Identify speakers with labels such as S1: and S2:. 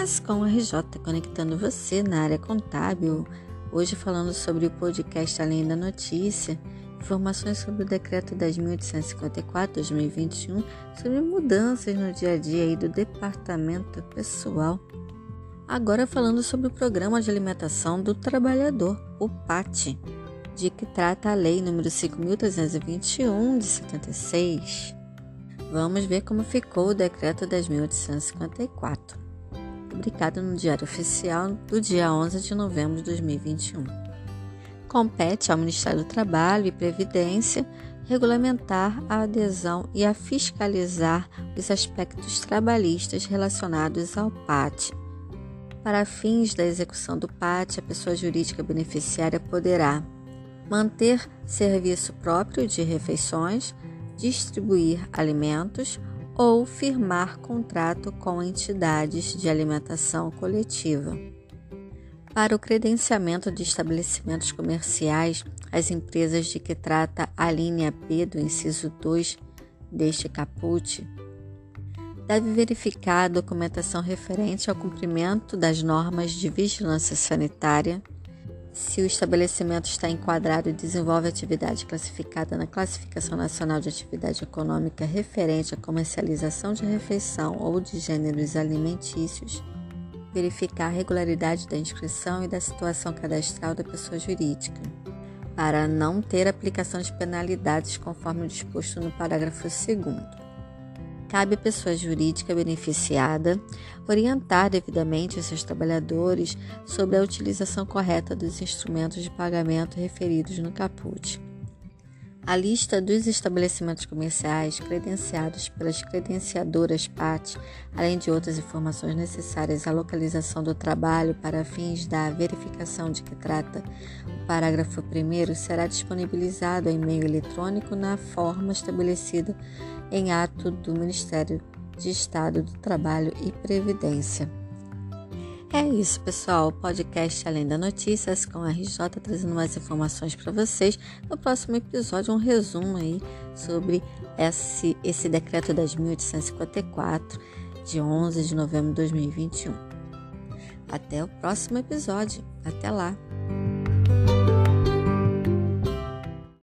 S1: Ascom RJ, conectando você na área contábil. Hoje falando sobre o podcast Além da Notícia, informações sobre o decreto 10.854-2021 sobre mudanças no dia a dia aí do departamento pessoal. Agora falando sobre o Programa de Alimentação do Trabalhador, o PAT, de que trata a Lei número 5.321 de 76. Vamos ver como ficou o decreto 10.854 publicado no Diário Oficial do dia 11 de novembro de 2021. Compete ao Ministério do Trabalho e Previdência regulamentar a adesão e a fiscalizar os aspectos trabalhistas relacionados ao PAT. Para fins da execução do PAT, a pessoa jurídica beneficiária poderá manter serviço próprio de refeições, distribuir alimentos ou firmar contrato com entidades de alimentação coletiva. Para o credenciamento de estabelecimentos comerciais, as empresas de que trata a linha B do inciso 2 deste caput deve verificar a documentação referente ao cumprimento das normas de vigilância sanitária se o estabelecimento está enquadrado e desenvolve atividade classificada na Classificação Nacional de Atividade Econômica referente à comercialização de refeição ou de gêneros alimentícios, verificar a regularidade da inscrição e da situação cadastral da pessoa jurídica, para não ter aplicação de penalidades conforme disposto no parágrafo 2 cabe à pessoa jurídica beneficiada orientar devidamente os seus trabalhadores sobre a utilização correta dos instrumentos de pagamento referidos no caput. A lista dos estabelecimentos comerciais credenciados pelas credenciadoras PAT, além de outras informações necessárias à localização do trabalho para fins da verificação de que trata o parágrafo 1, será disponibilizado em meio eletrônico na forma estabelecida em ato do Ministério de Estado do Trabalho e Previdência. É isso, pessoal. Podcast Além da Notícias com a RJ trazendo mais informações para vocês. No próximo episódio, um resumo aí sobre esse, esse decreto 10.854 de 11 de novembro de 2021. Até o próximo episódio. Até lá!